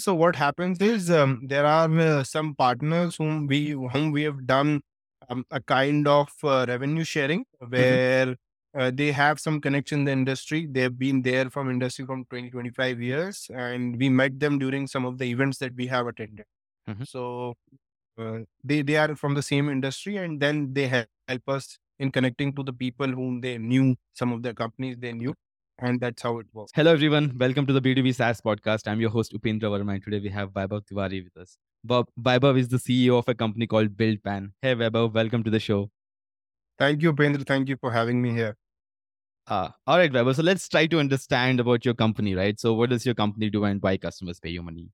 So what happens is um, there are uh, some partners whom we whom we have done um, a kind of uh, revenue sharing Mm-hmm. where uh, they have some connection in the industry. They've been there from industry from 20, 25 years, and we met them during some of the events that we have attended. Mhm. So uh, they they are from the same industry, and then they help, help us in connecting to the people whom they knew, some of the companies they knew, and that's how it works. Hello, everyone. Welcome to the B2B SaaS podcast. I'm your host, Upendra Verma, and today we have Vaibhav Tiwari with us. Bob, Vaibhav is the CEO of a company called BuildPan. Hey, Vaibhav, welcome to the show. Thank you, Pendra. Thank you for having me here. Uh, all right, Vaibhav. So let's try to understand about your company, right? So what does your company do and why customers pay you money?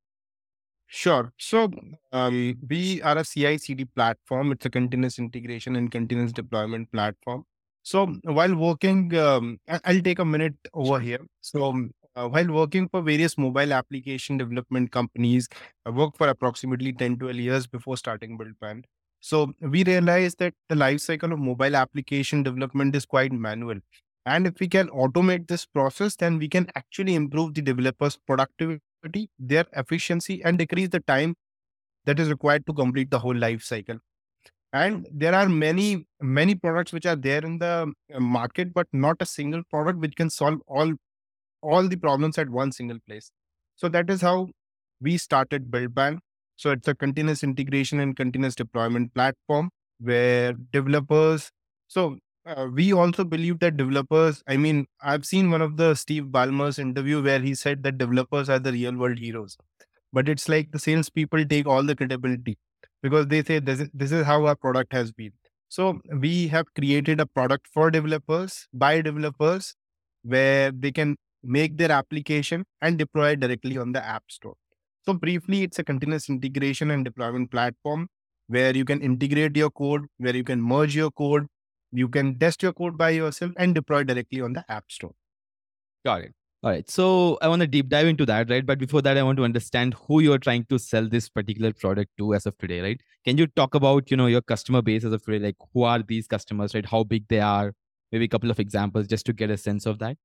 Sure. So um, we are a CI/CD platform. It's a continuous integration and continuous deployment platform. So while working, um, I- I'll take a minute over here. So um, uh, while working for various mobile application development companies, I worked for approximately 10, 12 years before starting BuildPan. So we realized that the life cycle of mobile application development is quite manual. And if we can automate this process, then we can actually improve the developers' productivity, their efficiency, and decrease the time that is required to complete the whole life cycle. And there are many, many products which are there in the uh, market, but not a single product which can solve all all the problems at one single place. So that is how we started BuildPan. So it's a continuous integration and continuous deployment platform where developers. So uh, we also believe that developers. I mean, I've seen one of the Steve Ballmer's interview where he said that developers are the real world heroes, but it's like the salespeople take all the credibility because they say this is, this is how our product has been. So we have created a product for developers by developers where they can make their application and deploy directly on the App Store. So, briefly, it's a continuous integration and deployment platform where you can integrate your code, where you can merge your code, you can test your code by yourself and deploy directly on the App Store. Got it. All right. So I want to deep dive into that, right? But before that, I want to understand who you're trying to sell this particular product to as of today, right? Can you talk about, you know, your customer base as of today? Like who are these customers, right? How big they are? Maybe a couple of examples just to get a sense of that.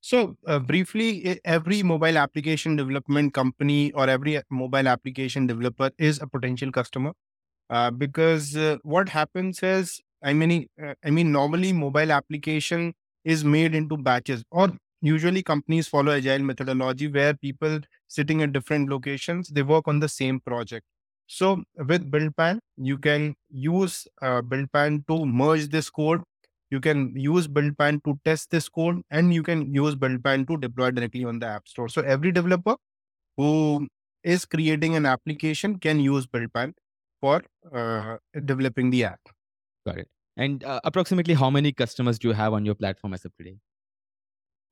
So, uh, briefly, every mobile application development company or every uh, mobile application developer is a potential customer uh, because uh, what happens is, I mean, uh, I mean, normally mobile application is made into batches, or usually companies follow agile methodology where people sitting at different locations they work on the same project. So, with BuildPan, you can use uh, BuildPan to merge this code you can use BuildPan to test this code and you can use BuildPan to deploy directly on the App Store. So every developer who is creating an application can use BuildPan for uh, developing the app. Got it. And uh, approximately how many customers do you have on your platform as of today?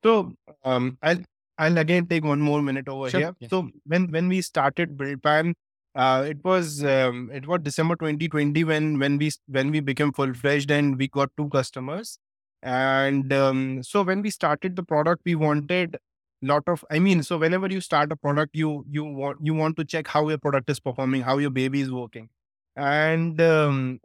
So um, I'll I'll again take one more minute over Sure, here. yeah. So when when we started BuildPan, uh, it was um, it was December 2020 when when we when we became full fledged and we got two customers. And um, so when we started the product, we wanted lot of i mean so whenever you start a product you you want you want to check how your product is performing how your baby is working and um, and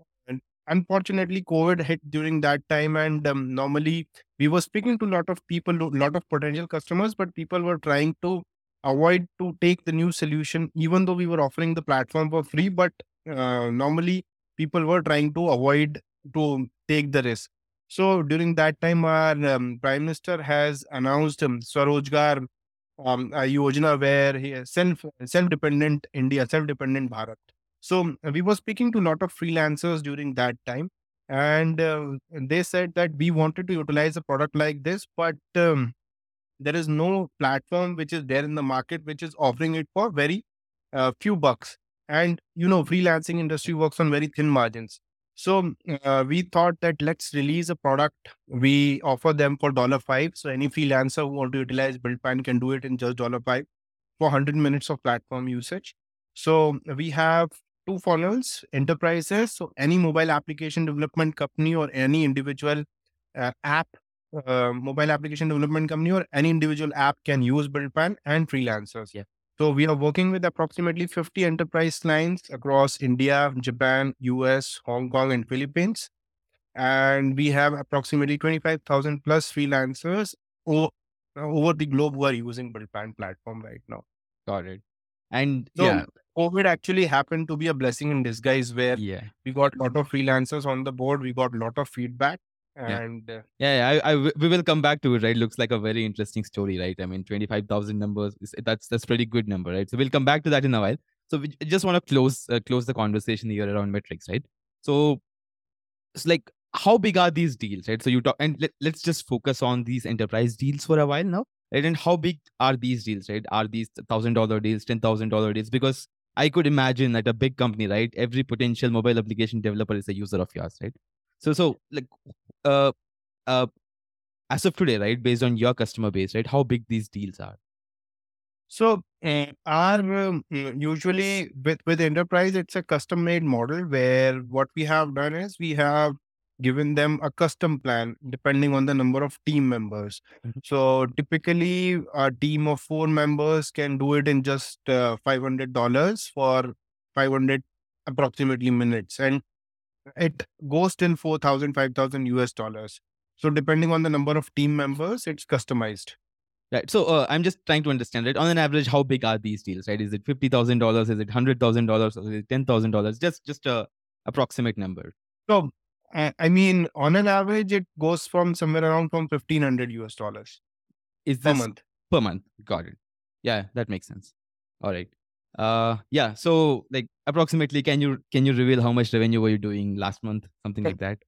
unfortunately covid hit during that time and um, normally we were speaking to a lot of people a lot of potential customers but people were trying to avoid to take the new solution even though we were offering the platform for free but uh, normally people were trying to avoid to take the risk. So during that time our um, prime minister has announced um, swarojgar um, a yojana where he self self dependent india self dependent bharat so we were speaking to a lot of freelancers during that time and uh, they said that we wanted to utilize a product like this but um, there is no platform which is there in the market which is offering it for very uh, few bucks. And you know freelancing industry works on very thin margins. So uh, we thought that let's release a product. We offer them for dollar five. So any freelancer who want to utilize buildpan can do it in just dollar five for 100 minutes of platform usage. So we have two funnels enterprises so any mobile application development company or any individual uh, app uh, mobile application development company or any individual app can use BuildPan and freelancers. Yeah. So we are working with approximately 50 enterprise clients across India, Japan, US, Hong Kong, and Philippines. And we have approximately 25,000 plus freelancers o- over the globe who are using BuildPan platform right now. Got it. And So yeah, COVID actually happened to be a blessing in disguise where yeah. we got a lot of freelancers on the board. We got a lot of feedback and uh, Yeah, yeah, I, I we will come back to it, right? Looks like a very interesting story, right? I mean, twenty five thousand numbers. That's that's pretty good number, right? So we'll come back to that in a while. So we just want to close uh, close the conversation here around metrics, right? So it's like how big are these deals, right? So you talk and let, let's just focus on these enterprise deals for a while now, right? And how big are these deals, right? Are these thousand dollar deals, ten thousand dollar deals? Because I could imagine that a big company, right? Every potential mobile application developer is a user of yours, right? So so like uh uh as of today, right, based on your customer base, right, how big these deals are. So, uh, our um, usually with with enterprise, it's a custom made model where what we have done is we have given them a custom plan depending on the number of team members. Mhm. So, typically, a team of four members can do it in just uh, five hundred dollars for five hundred approximately minutes, and it goes till 4,000, 5,000 US dollars. So, depending on the number of team members, it's customized. Right. So uh, I'm just trying to understand, right? On an average, how big are these deals, right? Is it fifty thousand dollars? Is it hundred thousand dollars? Or is it ten thousand dollars? Just just a approximate number. So, I I mean, on an average, it goes from somewhere around from 1500 US dollars Is per this month. per month? Got it. Yeah, that makes sense. All right. Uh, yeah. So like approximately, can you can you reveal how much revenue were you doing last month? Something like that.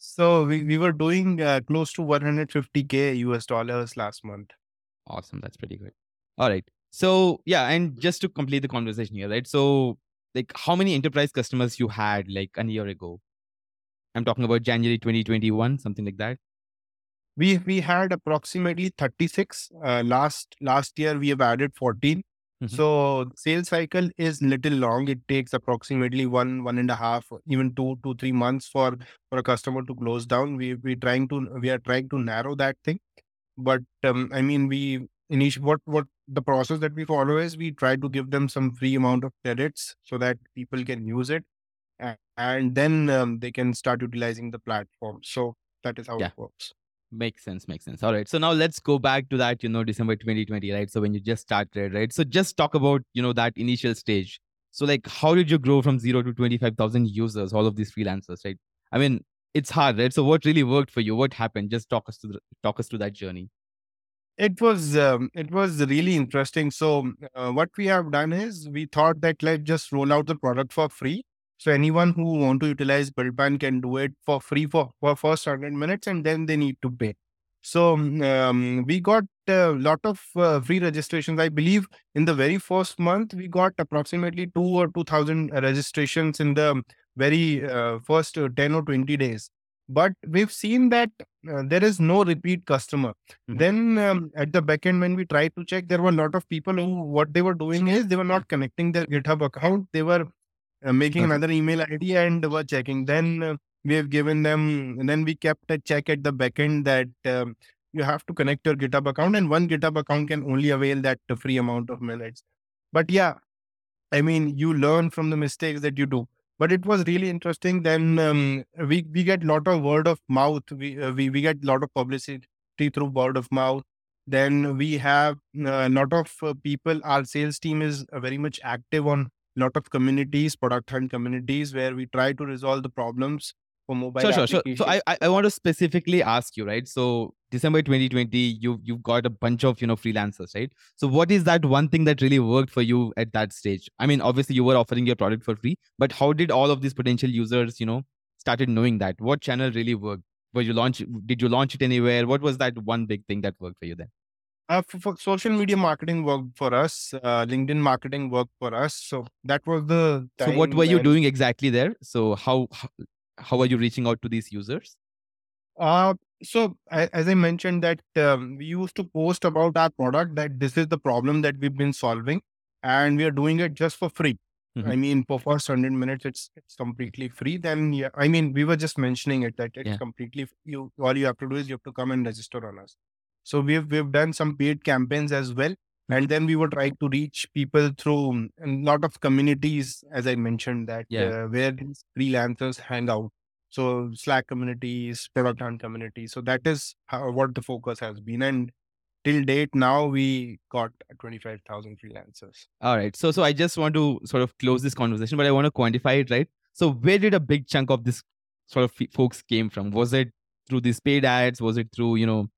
So, we, we were doing uh, close to 150K US dollars last month. Awesome. That's pretty good. All right. So yeah, and just to complete the conversation here, right? So like how many enterprise customers you had like a year ago? I'm talking about January 2021, something like that. We we had approximately 36. Uh, last last year, we have added 14. Mhm. So, sales cycle is little long. It takes approximately one one and a half, even two two three months for for a customer to close down. We we trying to we are trying to narrow that thing. but um, I mean, we initial what what the process that we follow is we try to give them some free amount of credits so that people can use it, and, then um, they can start utilizing the platform. So that is how Yeah. it works. Makes sense, makes sense. All right. So now let's go back to that, you know, December 2020, right? So when you just started, right? So just talk about, you know, that initial stage. So like how did you grow from zero to 25,000 users, all of these freelancers, right? I mean, it's hard, right? So what really worked for you? What happened? Just talk us to the, talk us through that journey. It was um, it was really interesting. So uh, what we have done is we thought that let's just roll out the product for free. So anyone who want to utilize BuildPan can do it for free for for first hundred minutes, and then they need to pay. So um, we got a lot of uh, free registrations. I believe in the very first month we got approximately two or two thousand registrations in the very uh, first uh, ten or twenty days. But we've seen that uh, there is no repeat customer Mhm. then um, at the back end, when we tried to check, there were a lot of people who what they were doing is they were not connecting their GitHub account. They were uh, making Okay. another email ID and were checking. Then uh, we have given them. And then we kept a check at the backend that um, you have to connect your GitHub account, and one GitHub account can only avail that free amount of minutes. But yeah, I mean, you learn from the mistakes that you do. But it was really interesting. Then um, we we get lot of word of mouth. We uh, we we get lot of publicity through word of mouth. Then we have a lot of uh, people. Our sales team is uh, very much active on lot of communities, product hunt communities, where we try to resolve the problems for mobile Sure, sure, sure. So I, I want to specifically ask you, right? So December 2020, you you've got a bunch of you know freelancers, right? So what is that one thing that really worked for you at that stage? I mean, obviously you were offering your product for free, but how did all of these potential users, you know, started knowing that? What channel really worked? Were you launch? Did you launch it anywhere? What was that one big thing that worked for you then? Uh, for, for social media marketing worked for us. Uh, LinkedIn marketing worked for us. So that was the So what were you doing exactly there? So how how, are you reaching out to these users? Uh, so as I mentioned that um, we used to post about our product that this is the problem that we've been solving, and we are doing it just for free. I Mhm. mean, for first hundred minutes, it's it's completely free. Then yeah, I mean, we were just mentioning it that it's Yeah. completely you. All you have to do is you have to come and register on us. So we've we've done some paid campaigns as well, and then we were trying to reach people through um, a lot of communities, as I mentioned that Yeah. uh, where these freelancers hang out. So Slack communities, hunt communities. So that is how, what the focus has been. And till date now we got 25000 freelancers All right. So so I just want to sort of close this conversation, but I want to quantify it, right? So where did a big chunk of this sort of f- folks came from? Was it through these paid ads? Was it through you know,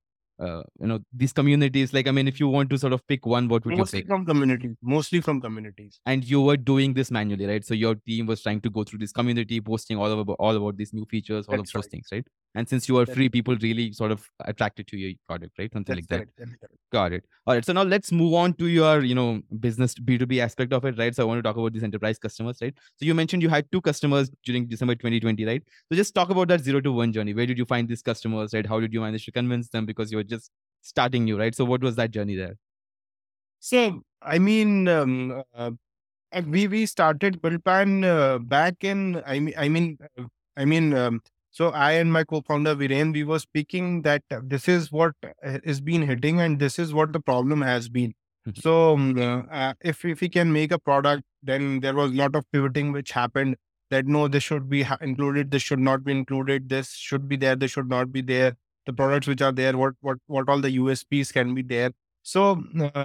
uh, you know these communities? Like I mean, if you want to sort of pick one, what would you say? mostly pick? from communities mostly from communities And you were doing this manually, right? So your team was trying to go through this community, posting all about all about these new features, all That's of those right. things, right? And since you are free, people really sort of attracted to your product, right? Something that's like that. correct Got it. All right. So now let's move on to your, you know, business B2B aspect of it, right? So I want to talk about these enterprise customers, right? So you mentioned you had two customers during December 2020, right? So just talk about that zero to one journey. Where did you find these customers, right? How did you manage to convince them because you were just starting new, right? So what was that journey there? so i mean um, uh, we we started buildpan uh, back in i mean i mean uh, i mean um, so i and my co-founder viren we were speaking that this is what uh, been hitting and this is what the problem has been Mhm. so um, uh, uh, if if we can make a product then there was a lot of pivoting which happened that no this should be ha- included this should not be included this should be there this should not be there the products which are there what what what all the usps can be there so uh,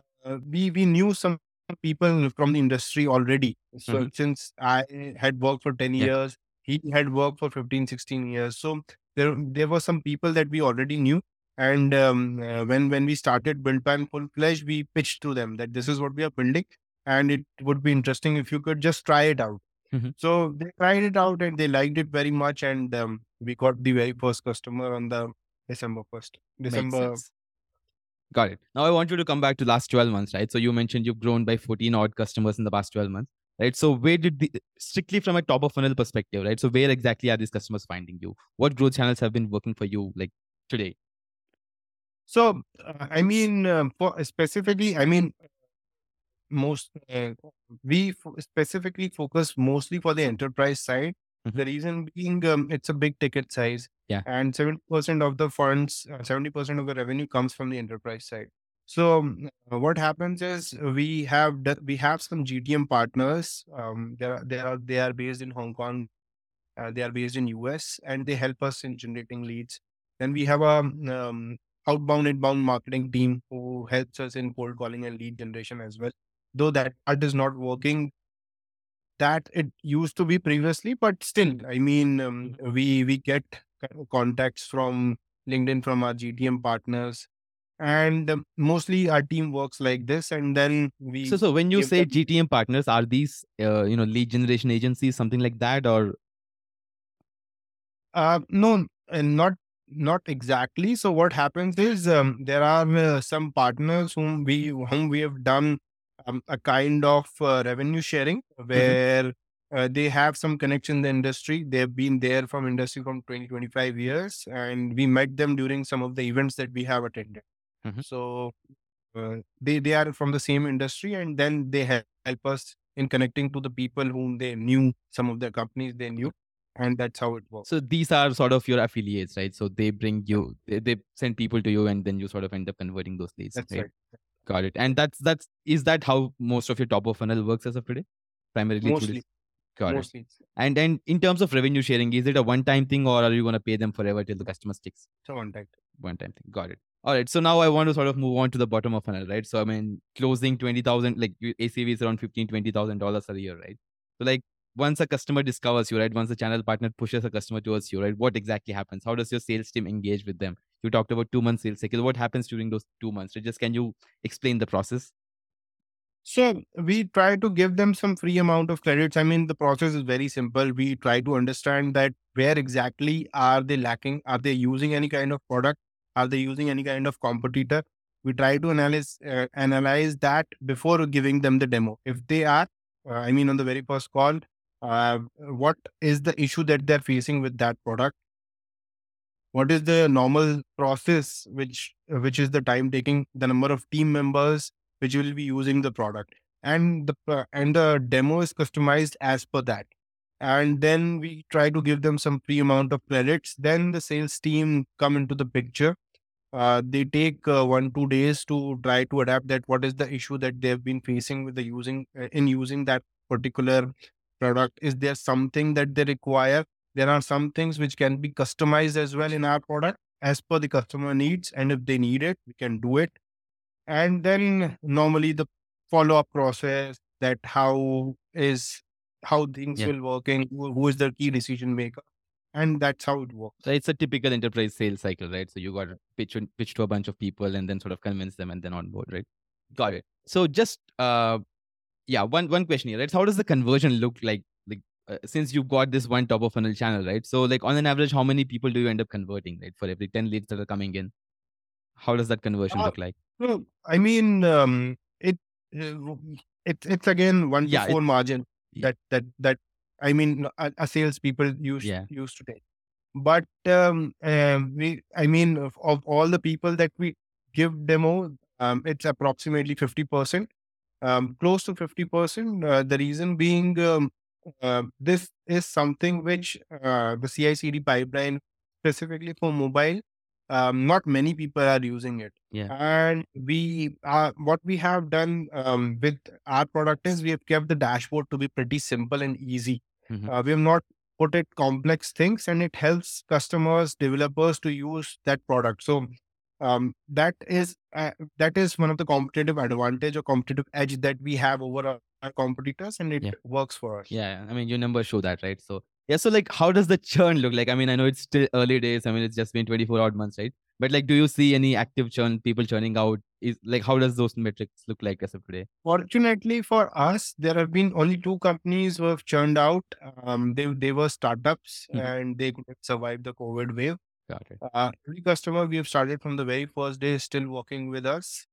we we knew some people from the industry already. So Mhm. since I had worked for 10 Yeah. years, he had worked for 15, 16 years. So there there were some people that we already knew. And um, uh, when when we started BuildPan full fledged, we pitched to them that this is what we are building, and it would be interesting if you could just try it out. Mhm. So they tried it out and they liked it very much, and um, we got the very first customer on the December first, December. Got it. Now I want you to come back to last 12 months, right? So you mentioned you've grown by 14 odd customers in the past 12 months, right? So where did the strictly from a top of funnel perspective, right? So where exactly are these customers finding you? What growth channels have been working for you like today? So, uh, I mean, um, for specifically, I mean, most uh, we fo- specifically focus mostly for the enterprise side. Mhm. The reason being, um, it's a big ticket size, Yeah. and seventy percent of the funds, seventy percent of the revenue comes from the enterprise side. So, um, uh, what happens is we have we have some GTM partners. Um, they are they are they are based in Hong Kong. Uh, they are based in US, and they help us in generating leads. Then we have a um, outbound inbound marketing team who helps us in cold calling and lead generation as well though that part is not working that it used to be previously but still i mean um, we we get contacts from linkedin from our gtm partners and mostly our team works like this and then we So so when you say them GTM partners, are these uh, you know lead generation agencies, something like that, or Uh, no, not not exactly. So what happens is um, there are uh, some partners whom we whom we have done um, a kind of uh, revenue sharing where uh, they have some connection in the industry. They've been there from industry from 20 25 years, and we met them during some of the events that we have attended. Mhm. So uh, they they are from the same industry, and then they help, help us in connecting to the people whom they knew, some of the companies they knew, and that's how it works. so these are sort of your affiliates, right? So they bring you, they, they send people to you, and then you sort of end up converting those leads. That's right? right. Got it. And that's that's is that how most of your top of funnel works as of today? Primarily through Mostly, Got it. mostly it's And then in terms of revenue sharing, is it a one time thing or are you going to pay them forever till the customer sticks? a one type. One time thing. Got it. All right. So now I want to sort of move on to the bottom of funnel, right? So I mean, closing 20,000, like ACV is around 15, $20,000 a year, right? So like once a customer discovers you, right? Once a channel partner pushes a customer towards you, right? What exactly happens? How does your sales team engage with them? You talked about two months sales cycle. What happens during those two months? Right? Just can you explain the process? So we try to give them some free amount of credits. I mean, the process is very simple. We try to understand that where exactly are they lacking? Are they using any kind of product? Are they using any kind of competitor? We try to analyze uh, analyze that before giving them the demo. If they are, uh, I mean, on the very first call, uh, what is the issue that they're facing with that product? What is the normal process, which which is the time taking, the number of team members which will be using the product, and the and the demo is customized as per that. And then we try to give them some free amount of credits. Then the sales team come into the picture. Uh, they take uh, one two days to try to adapt that what is the issue that they've been facing with the using uh, in using that particular product. Is there something that they require? There are some things which can be customized as well in our product as per the customer needs. And if they need it we can do it and then normally the follow up process that how is how things Yeah. will working, who, who is the key decision maker, and that's how it works. So it's a typical enterprise sales cycle, right? So you got to pitch and- pitch to a bunch of people and then sort of convince them and then on board, right? Got it. So just uh, yeah, one one question here, right? So how does the conversion look like? Like uh, since you've got this one top of funnel channel, right? So like on an average, how many people do you end up converting, right? For every ten leads that are coming in, how does that conversion Uh, look like? No, I mean, um, it, uh, it it's again one Yeah, to it- four margin that that that I mean, a, a sales people used Yeah. used to take. But um, um, we, I mean, of, of all the people that we give demo, um, it's approximately fifty percent, um, close to fifty percent. Uh, the reason being, um, uh, this is something which uh, the CI/CD pipeline specifically for mobile. Um, not many people are using it Yeah. and we uh, what we have done um, with our product is we have kept the dashboard to be pretty simple and easy Mhm. uh, we have not put it complex things and it helps customers developers to use that product so um, that is uh, that is one of the competitive advantage or competitive edge that we have over our, our competitors and it Yeah. works for us Yeah, I mean, your numbers show that, right? So, yeah, so like, how does the churn look like? I mean, I know it's still early days. I mean, it's just been 24 odd months, right? But like, do you see any active churn, people churning out? Is like, how does those metrics look like as of today? Fortunately for us, there have been only two companies who have churned out. Um, they they were startups Mhm. and they couldn't survive the COVID wave. Got it. Uh, every customer we have started from the very first day is still working with us.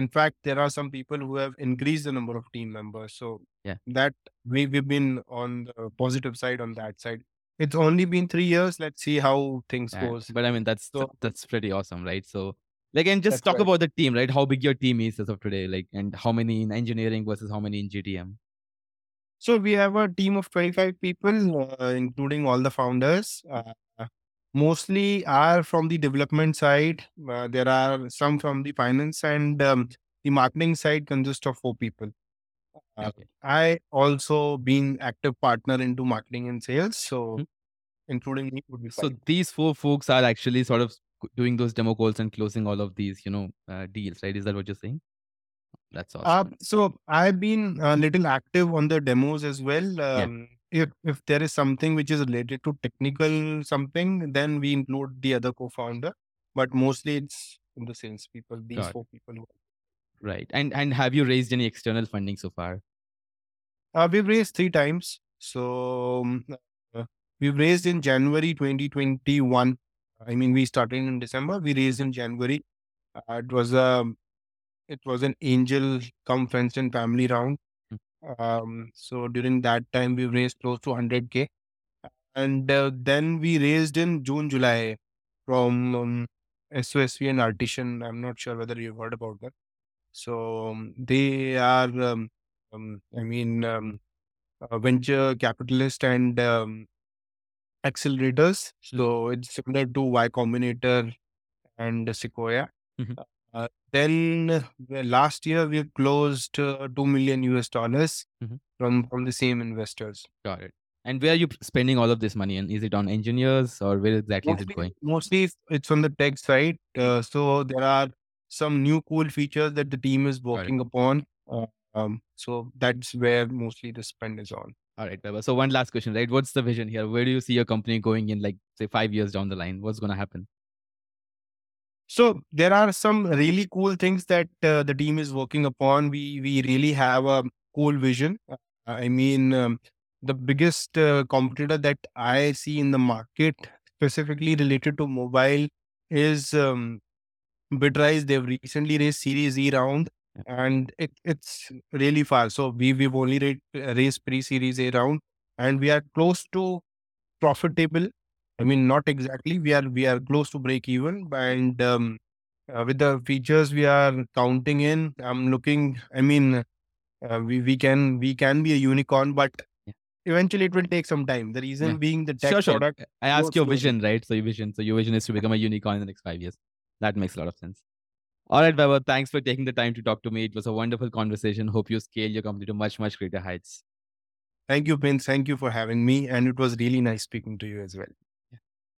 In fact, there are some people who have increased the number of team members. So Yeah. that we we've been on the positive side on that side. It's only been three years. Let's see how things Yeah, goes. But I mean, that's So- that's pretty awesome, right? So, like, and just talk right. about the team, right? How big your team is as of today, like, and how many in engineering versus how many in GTM? So we have a team of 25 people, uh, including all the founders. Uh, mostly are from the development side. Uh, there are some from the finance and um, the marketing side consists of four people. Uh, Okay. I also been active partner into marketing and sales. So Hmm. including me would be So five. these four folks are actually sort of doing those demo calls and closing all of these, you know, uh, deals, right? Is that what you're saying? That's Uh, awesome. so I've been a little active on the demos as well. Um, If if there is something which is related to technical something, then we include the other co-founder. But mostly it's the sales people. These Got it. four people. who- Right. And and have you raised any external funding so far? Uh, we've raised three times. So um, uh, we've raised in January 2021. I mean, we started in December. We raised in January. Uh, it was a it was an angel come friends and family round. Um, so during that time, we raised close to 100k, and uh, then we raised in June, July from um, SOSV and Artisan. I'm not sure whether you've heard about that. So um, they are, um, um, I mean, um, uh, venture capitalist and um, accelerators. So it's similar to Y Combinator and Sequoia. Mhm. Then uh, last year we closed uh, two million US dollars Mhm. from from the same investors. Got it. And where are you spending all of this money? And is it on engineers or where exactly is it going? mostly it's on the tech side. Uh, so there are some new cool features that the team is working upon. Uh, um, so that's where mostly the spend is on. All right. So one last question, right? What's the vision here? Where do you see your company going in like say five years down the line? What's gonna happen? So there are some really cool things that uh, the team is working upon. We we really have a cool vision. Uh, I mean, um, the biggest uh, competitor that I see in the market, specifically related to mobile, is um, Bitrise. They've recently raised Series E round, and it, it's really far. So we we've only ra- raised pre-Series A round, and we are close to profitable. I mean, not exactly. We are we are close to break even, and um, uh, with the features we are counting in, I'm looking. I mean, uh, we we can we can be a unicorn, but Yeah. eventually it will take some time. The reason Yeah. being the tech Sure, sure. product. I asked works your vision, right? So your vision. So your vision is to become a unicorn in the next five years. That makes a lot of sense. All right, Vaibhav. Thanks for taking the time to talk to me. It was a wonderful conversation. Hope you scale your company to much, much greater heights. Thank you, Prince. Thank you for having me, and it was really nice speaking to you as well.